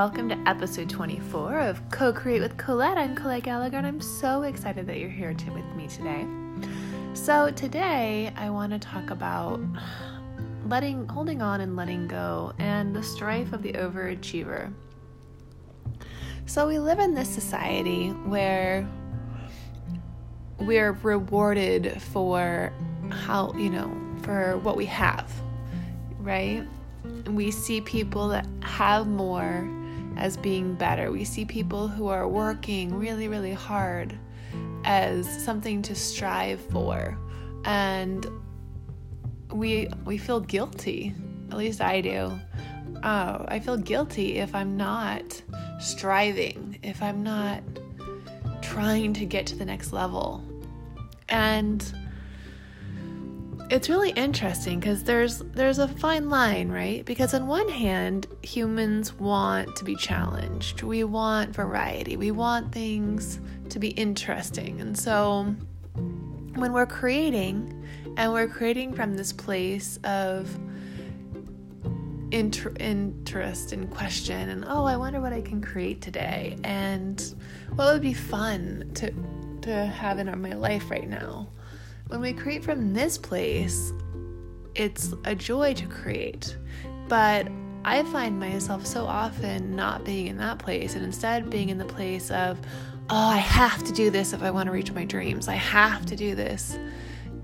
welcome to episode 24 of Co Create with Colette. I'm Colette Gallagher, and I'm so excited that you're here to, with me today. So, today I want to talk about letting, holding on and letting go, and the strife of the overachiever. So, we live in this society where we're rewarded for how, you know, for what we have, right? we see people that have more as being better. We see people who are working really, really hard as something to strive for. And we we feel guilty. At least I do. Uh, I feel guilty if I'm not striving, if I'm not trying to get to the next level. And it's really interesting because there's there's a fine line, right? Because on one hand, humans want to be challenged. We want variety. We want things to be interesting. And so when we're creating and we're creating from this place of inter- interest and question and oh, I wonder what I can create today and what would be fun to to have in my life right now when we create from this place, it's a joy to create. But I find myself so often not being in that place and instead being in the place of, oh, I have to do this if I want to reach my dreams. I have to do this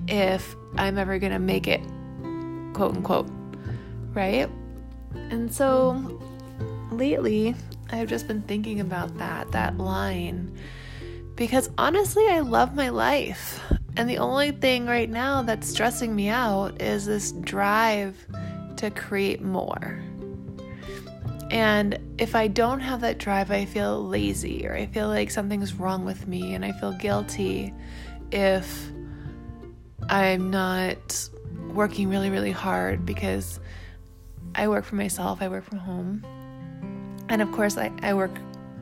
if I'm ever going to make it, quote unquote, right? And so lately, I've just been thinking about that, that line, because honestly, I love my life. And the only thing right now that's stressing me out is this drive to create more. And if I don't have that drive, I feel lazy or I feel like something's wrong with me and I feel guilty if I'm not working really, really hard because I work for myself, I work from home. And of course, I, I work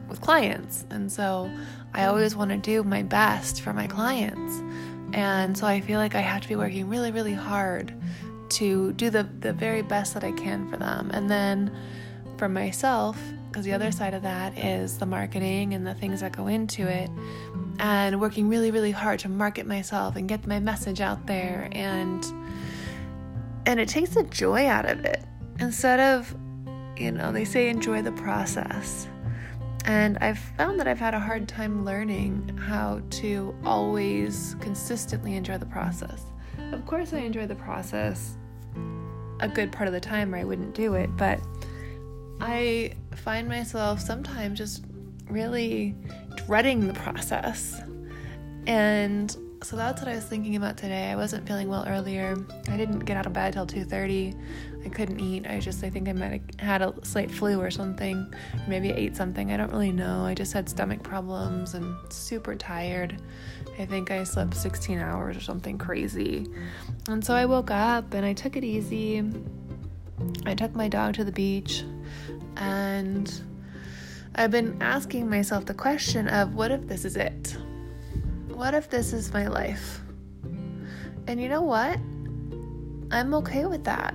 with clients. And so I always want to do my best for my clients. And so I feel like I have to be working really, really hard to do the, the very best that I can for them. And then for myself, because the other side of that is the marketing and the things that go into it, and working really, really hard to market myself and get my message out there. And and it takes the joy out of it. Instead of, you know, they say enjoy the process. And I've found that I've had a hard time learning how to always consistently enjoy the process. Of course, I enjoy the process a good part of the time or I wouldn't do it, but I find myself sometimes just really dreading the process. And so that's what I was thinking about today. I wasn't feeling well earlier. I didn't get out of bed till 2:30. I couldn't eat. I just I think I might have had a slight flu or something. Maybe I ate something. I don't really know. I just had stomach problems and super tired. I think I slept 16 hours or something crazy. And so I woke up and I took it easy. I took my dog to the beach and I've been asking myself the question of what if this is it? What if this is my life? And you know what? I'm okay with that.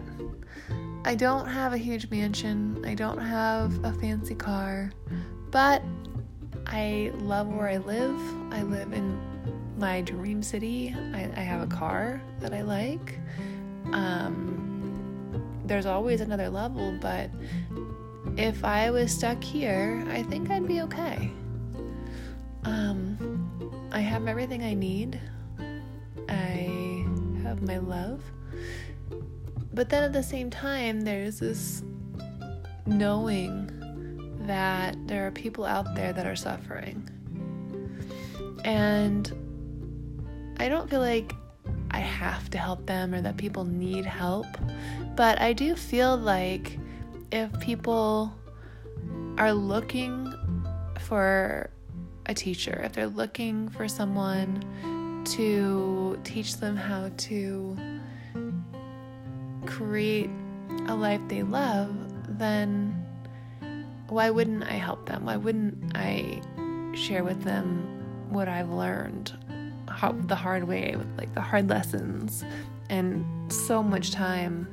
I don't have a huge mansion, I don't have a fancy car, but I love where I live. I live in my dream city. I, I have a car that I like. Um, there's always another level, but if I was stuck here, I think I'd be okay. Um, I have everything I need. I have my love. But then at the same time, there's this knowing that there are people out there that are suffering. And I don't feel like I have to help them or that people need help, but I do feel like if people are looking for a teacher, if they're looking for someone to teach them how to create a life they love, then why wouldn't I help them? Why wouldn't I share with them what I've learned how, the hard way, with like the hard lessons and so much time?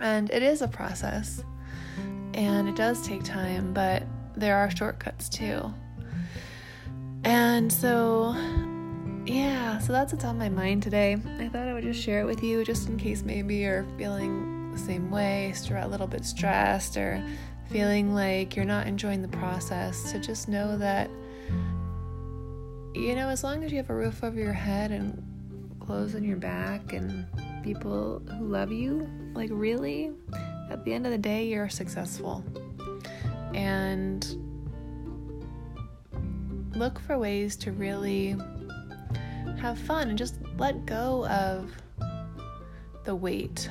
And it is a process. And it does take time, but there are shortcuts too. And so, yeah, so that's what's on my mind today. I thought I would just share it with you just in case maybe you're feeling the same way, a little bit stressed, or feeling like you're not enjoying the process. To just know that, you know, as long as you have a roof over your head and clothes on your back and people who love you, like really, at the end of the day, you're successful. And look for ways to really have fun and just let go of the weight.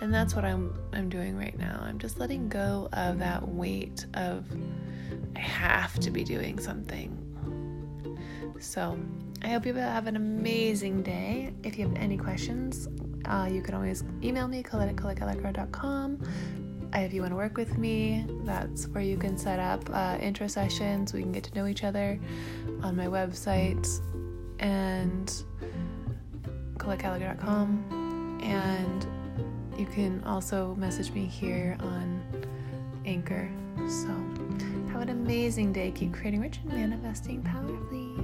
And that's what I'm I'm doing right now. I'm just letting go of that weight of I have to be doing something. So, I hope you have an amazing day. If you have any questions, uh, you can always email me, colette at if you want to work with me, that's where you can set up uh, intro sessions. We can get to know each other on my website and colettekellecker.com. And you can also message me here on Anchor. So, have an amazing day. Keep creating rich and manifesting powerfully.